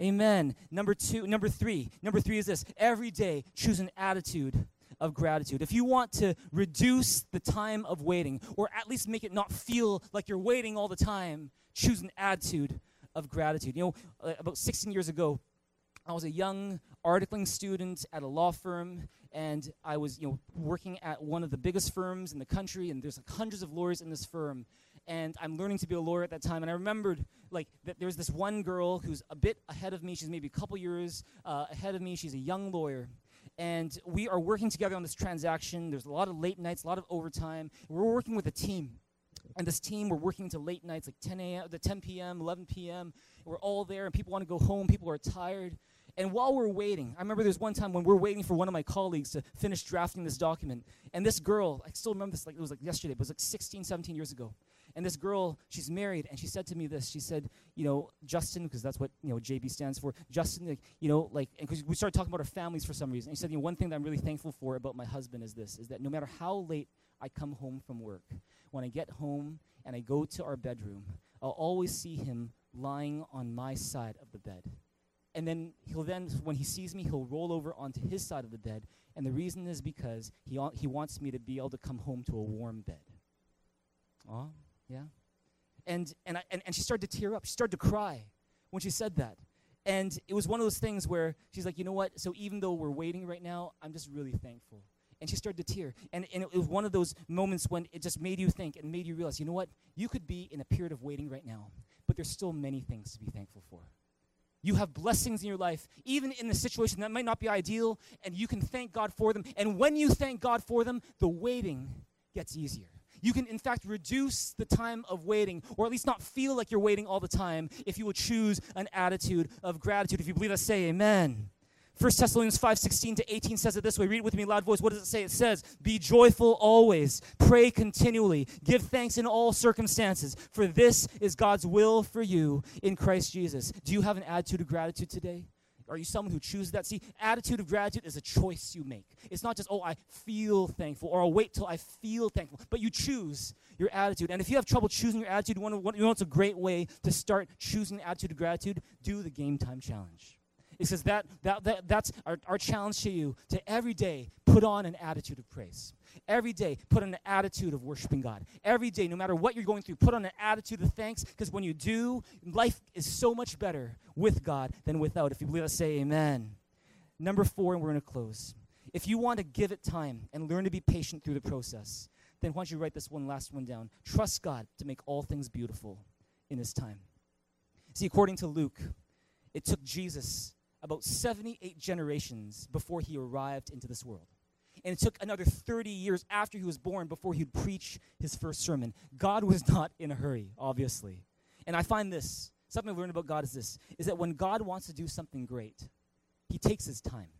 Amen. Number two, number three. Number three is this every day choose an attitude of gratitude. If you want to reduce the time of waiting, or at least make it not feel like you're waiting all the time, choose an attitude of gratitude. You know, uh, about 16 years ago, I was a young articling student at a law firm, and I was, you know, working at one of the biggest firms in the country, and there's like hundreds of lawyers in this firm. And I'm learning to be a lawyer at that time, and I remembered like that there was this one girl who's a bit ahead of me. She's maybe a couple years uh, ahead of me. She's a young lawyer, and we are working together on this transaction. There's a lot of late nights, a lot of overtime. We're working with a team. And this team, we're working to late nights, like 10 a.m., the 10 p.m., 11 p.m. We're all there, and people want to go home. People are tired. And while we're waiting, I remember there's one time when we're waiting for one of my colleagues to finish drafting this document. And this girl, I still remember this like it was like yesterday, but it was like 16, 17 years ago. And this girl, she's married, and she said to me this. She said, you know, Justin, because that's what, you know, JB stands for. Justin, you know, like, and because we started talking about our families for some reason. And he said, you know, one thing that I'm really thankful for about my husband is this, is that no matter how late I come home from work, when I get home and I go to our bedroom, I'll always see him lying on my side of the bed. And then he'll then, when he sees me, he'll roll over onto his side of the bed. And the reason is because he, he wants me to be able to come home to a warm bed. Aw, yeah? And, and, I, and, and she started to tear up. She started to cry when she said that. And it was one of those things where she's like, you know what? So even though we're waiting right now, I'm just really thankful. And she started to tear. And, and it was one of those moments when it just made you think and made you realize, you know what? You could be in a period of waiting right now, but there's still many things to be thankful for. You have blessings in your life, even in the situation that might not be ideal, and you can thank God for them. And when you thank God for them, the waiting gets easier. You can, in fact, reduce the time of waiting, or at least not feel like you're waiting all the time, if you will choose an attitude of gratitude. If you believe that, say amen. 1 Thessalonians 5 16 to 18 says it this way. Read it with me, loud voice. What does it say? It says, Be joyful always, pray continually, give thanks in all circumstances, for this is God's will for you in Christ Jesus. Do you have an attitude of gratitude today? Are you someone who chooses that? See, attitude of gratitude is a choice you make. It's not just, oh, I feel thankful, or I'll wait till I feel thankful, but you choose your attitude. And if you have trouble choosing your attitude, you, want you know what's a great way to start choosing attitude of gratitude? Do the game time challenge. It says that, that, that that's our, our challenge to you to every day put on an attitude of praise. Every day, put on an attitude of worshiping God. Every day, no matter what you're going through, put on an attitude of thanks because when you do, life is so much better with God than without. If you believe us, say amen. Number four, and we're going to close. If you want to give it time and learn to be patient through the process, then why don't you write this one last one down? Trust God to make all things beautiful in His time. See, according to Luke, it took Jesus about 78 generations before he arrived into this world. And it took another 30 years after he was born before he'd preach his first sermon. God was not in a hurry, obviously. And I find this something I've learned about God is this is that when God wants to do something great, he takes his time.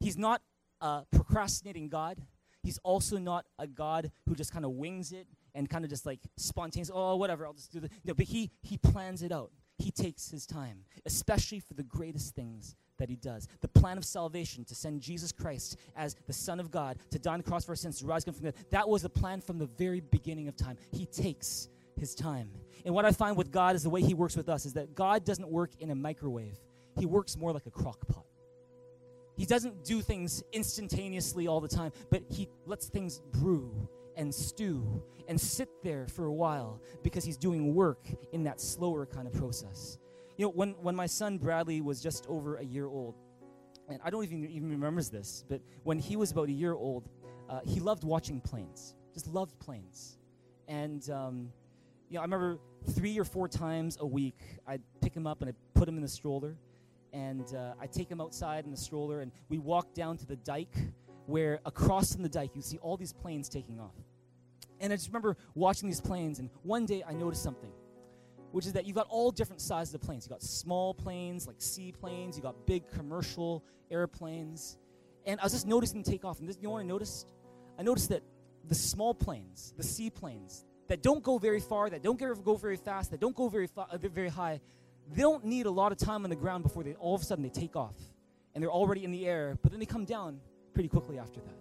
He's not a procrastinating God. He's also not a God who just kind of wings it and kind of just like spontaneous, oh, whatever, I'll just do the. No, but he, he plans it out. He takes his time, especially for the greatest things that he does. The plan of salvation to send Jesus Christ as the Son of God to die on the cross for our sins, to rise again from the dead. That was the plan from the very beginning of time. He takes his time. And what I find with God is the way he works with us is that God doesn't work in a microwave. He works more like a crock pot. He doesn't do things instantaneously all the time, but he lets things brew and stew and sit there for a while because he's doing work in that slower kind of process. You know, when, when my son Bradley was just over a year old, and I don't even, even remembers this, but when he was about a year old, uh, he loved watching planes, just loved planes. And, um, you know, I remember three or four times a week, I'd pick him up and I'd put him in the stroller, and uh, I'd take him outside in the stroller, and we walk down to the dike where across from the dike you see all these planes taking off. And I just remember watching these planes, and one day I noticed something, which is that you've got all different sizes of planes. You've got small planes, like seaplanes, you've got big commercial airplanes. And I was just noticing them take off. And this, you know what I noticed? I noticed that the small planes, the seaplanes, that don't go very far, that don't go very fast, that don't go very, fa- uh, very high, they don't need a lot of time on the ground before they all of a sudden they take off. And they're already in the air, but then they come down pretty quickly after that.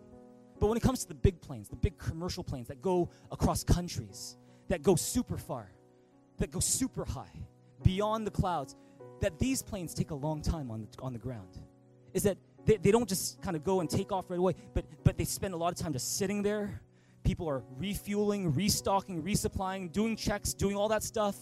But when it comes to the big planes, the big commercial planes that go across countries, that go super far, that go super high, beyond the clouds, that these planes take a long time on the, on the ground. Is that they, they don't just kind of go and take off right away, but, but they spend a lot of time just sitting there. People are refueling, restocking, resupplying, doing checks, doing all that stuff,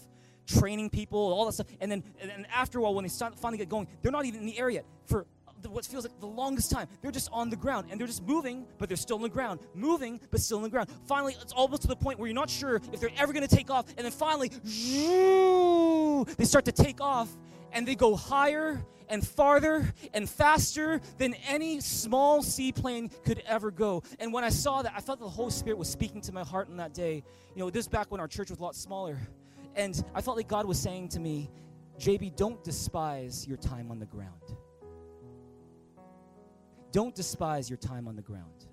training people, all that stuff. And then, and after a while, when they start, finally get going, they're not even in the air yet. For what feels like the longest time. They're just on the ground and they're just moving, but they're still on the ground. Moving, but still on the ground. Finally, it's almost to the point where you're not sure if they're ever going to take off. And then finally, they start to take off and they go higher and farther and faster than any small seaplane could ever go. And when I saw that, I felt the Holy Spirit was speaking to my heart on that day. You know, this back when our church was a lot smaller. And I felt like God was saying to me, JB, don't despise your time on the ground. Don't despise your time on the ground.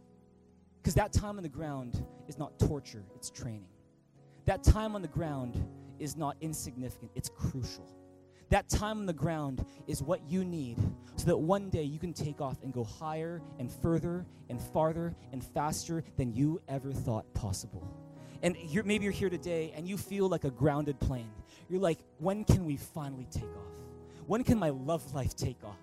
Because that time on the ground is not torture, it's training. That time on the ground is not insignificant, it's crucial. That time on the ground is what you need so that one day you can take off and go higher and further and farther and faster than you ever thought possible. And you're, maybe you're here today and you feel like a grounded plane. You're like, when can we finally take off? When can my love life take off?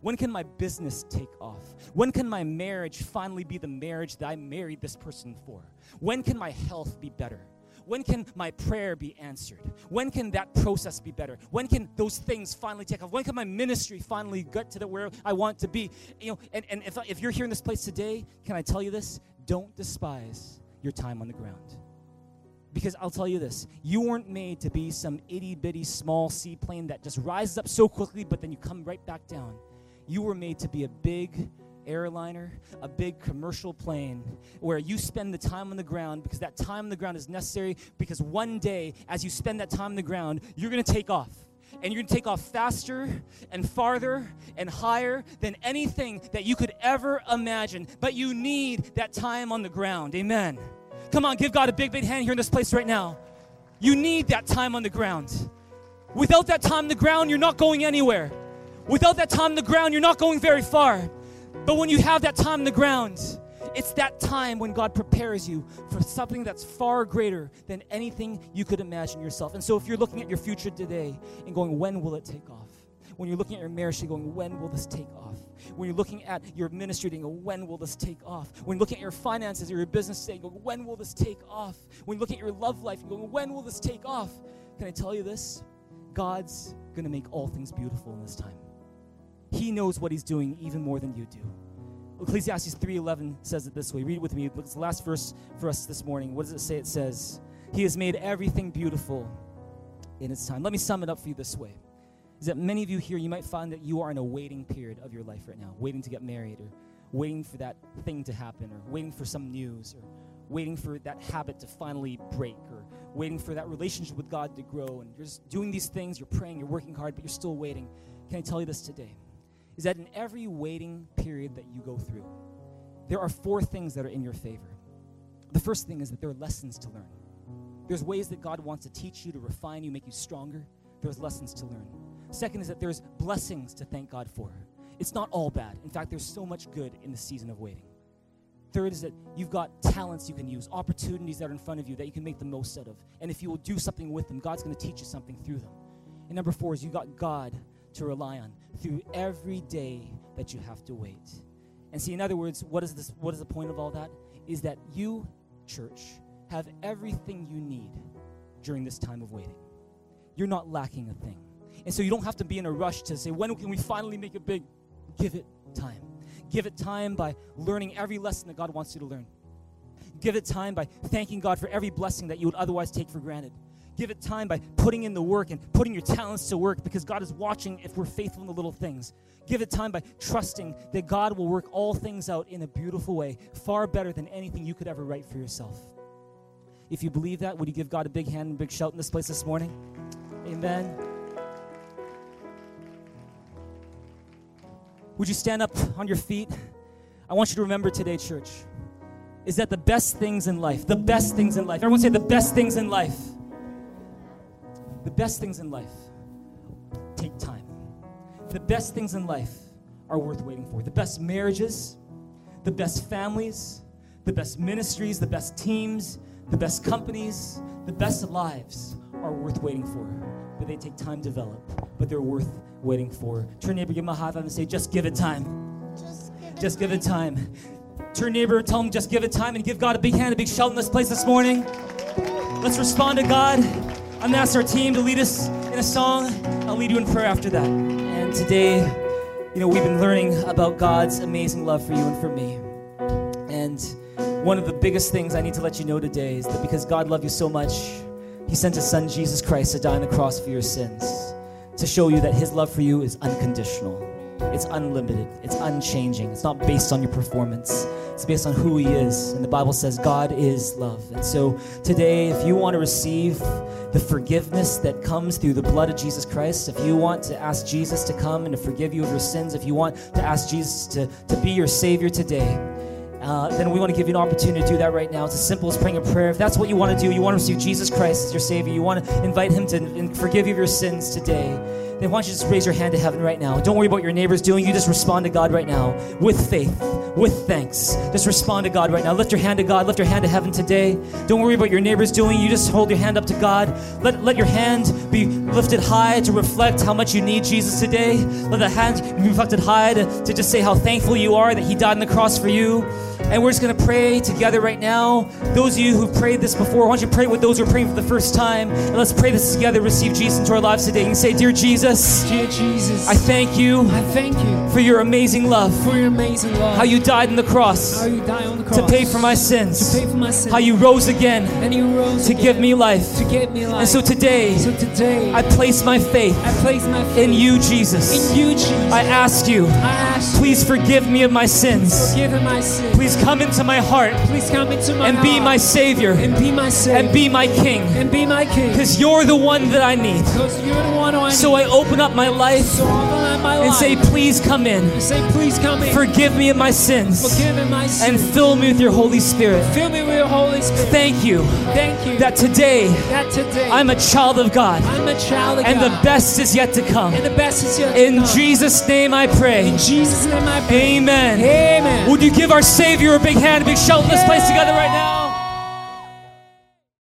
When can my business take off? When can my marriage finally be the marriage that I married this person for? When can my health be better? When can my prayer be answered? When can that process be better? When can those things finally take off? When can my ministry finally get to the where I want to be? You know, and, and if, if you're here in this place today, can I tell you this? Don't despise your time on the ground. Because I'll tell you this you weren't made to be some itty bitty small seaplane that just rises up so quickly, but then you come right back down. You were made to be a big airliner, a big commercial plane where you spend the time on the ground because that time on the ground is necessary because one day, as you spend that time on the ground, you're going to take off. And you're going to take off faster and farther and higher than anything that you could ever imagine. But you need that time on the ground. Amen. Come on, give God a big, big hand here in this place right now. You need that time on the ground. Without that time on the ground, you're not going anywhere. Without that time on the ground, you're not going very far. But when you have that time on the ground, it's that time when God prepares you for something that's far greater than anything you could imagine yourself. And so if you're looking at your future today and going, when will it take off? When you're looking at your marriage, you're going, when will this take off? When you're looking at your ministry, you're going, when will this take off? When you're looking at your finances or your business, you're going, when will this take off? When you look at your love life, you're going, when will this take off? Can I tell you this? God's going to make all things beautiful in this time. He knows what he's doing even more than you do. Ecclesiastes 3:11 says it this way. Read it with me. It's the last verse for us this morning. What does it say? It says, "He has made everything beautiful in its time." Let me sum it up for you this way. Is that many of you here you might find that you are in a waiting period of your life right now, waiting to get married or waiting for that thing to happen or waiting for some news or waiting for that habit to finally break or waiting for that relationship with God to grow and you're just doing these things, you're praying, you're working hard, but you're still waiting. Can I tell you this today? Is that in every waiting period that you go through, there are four things that are in your favor. The first thing is that there are lessons to learn. There's ways that God wants to teach you, to refine you, make you stronger. There's lessons to learn. Second is that there's blessings to thank God for. It's not all bad. In fact, there's so much good in the season of waiting. Third is that you've got talents you can use, opportunities that are in front of you that you can make the most out of. And if you will do something with them, God's going to teach you something through them. And number four is you got God to rely on through every day that you have to wait. And see, in other words, what is this? What is the point of all that? Is that you, church, have everything you need during this time of waiting. You're not lacking a thing. And so you don't have to be in a rush to say, when can we finally make it big? Give it time. Give it time by learning every lesson that God wants you to learn. Give it time by thanking God for every blessing that you would otherwise take for granted. Give it time by putting in the work and putting your talents to work because God is watching if we're faithful in the little things. Give it time by trusting that God will work all things out in a beautiful way, far better than anything you could ever write for yourself. If you believe that, would you give God a big hand and big shout in this place this morning? Amen. Would you stand up on your feet? I want you to remember today, church, is that the best things in life, the best things in life, everyone say the best things in life the best things in life take time. The best things in life are worth waiting for. The best marriages, the best families, the best ministries, the best teams, the best companies, the best lives are worth waiting for. But they take time to develop, but they're worth waiting for. Turn neighbor, give him a high five and say, just give it time. Just give it, it time. Turn neighbor, tell him just give it time and give God a big hand, a big shout in this place this morning. Let's respond to God. I'm gonna ask our team to lead us in a song. I'll lead you in prayer after that. And today, you know, we've been learning about God's amazing love for you and for me. And one of the biggest things I need to let you know today is that because God loved you so much, He sent His Son Jesus Christ to die on the cross for your sins, to show you that His love for you is unconditional. It's unlimited. It's unchanging. It's not based on your performance. It's based on who He is. And the Bible says God is love. And so today, if you want to receive the forgiveness that comes through the blood of Jesus Christ, if you want to ask Jesus to come and to forgive you of your sins, if you want to ask Jesus to, to be your Savior today, uh, then we want to give you an opportunity to do that right now. It's as simple as praying a prayer. If that's what you want to do, you want to receive Jesus Christ as your Savior, you want to invite Him to forgive you of your sins today then why don't you just raise your hand to heaven right now? Don't worry about your neighbor's doing. You just respond to God right now with faith, with thanks. Just respond to God right now. Lift your hand to God. Lift your hand to heaven today. Don't worry about your neighbor's doing. You just hold your hand up to God. Let, let your hand be lifted high to reflect how much you need Jesus today. Let the hand be reflected high to, to just say how thankful you are that He died on the cross for you. And we're just going to pray together right now. Those of you who prayed this before, why don't you pray with those who are praying for the first time? And let's pray this together. Receive Jesus into our lives today. You can say, Dear Jesus, Dear Jesus, I thank you. I thank you for your amazing love. For your amazing love. How you died on the cross. How you died on the cross to pay for my sins. To pay for my sins. How you rose again. And you rose to again. give me life. To give me life. And so today, so today, I place my faith. I place my faith in you, Jesus. In you, Jesus. I ask you. I ask please forgive me of my sins. Forgive my sins. Please come into my heart heart. Please come into my and be my savior. And be my savior. And be my king. And be my king. Because you're the one that I need. Because you're the one I need. So I open up my life. So my life. And say, please come in. And say, please come in. Forgive me of my sins. Forgive me my And fill me with your Holy Spirit. Fill me with your Holy Spirit. Thank you. Thank you. That today. That today. I'm a child of God. I'm a child of and God. And the best is yet to come. And the best is yet In to come. Jesus' name I pray. In Jesus' name I pray. Amen. Amen. Would you give our Savior a big hand, big shout in this place together right now?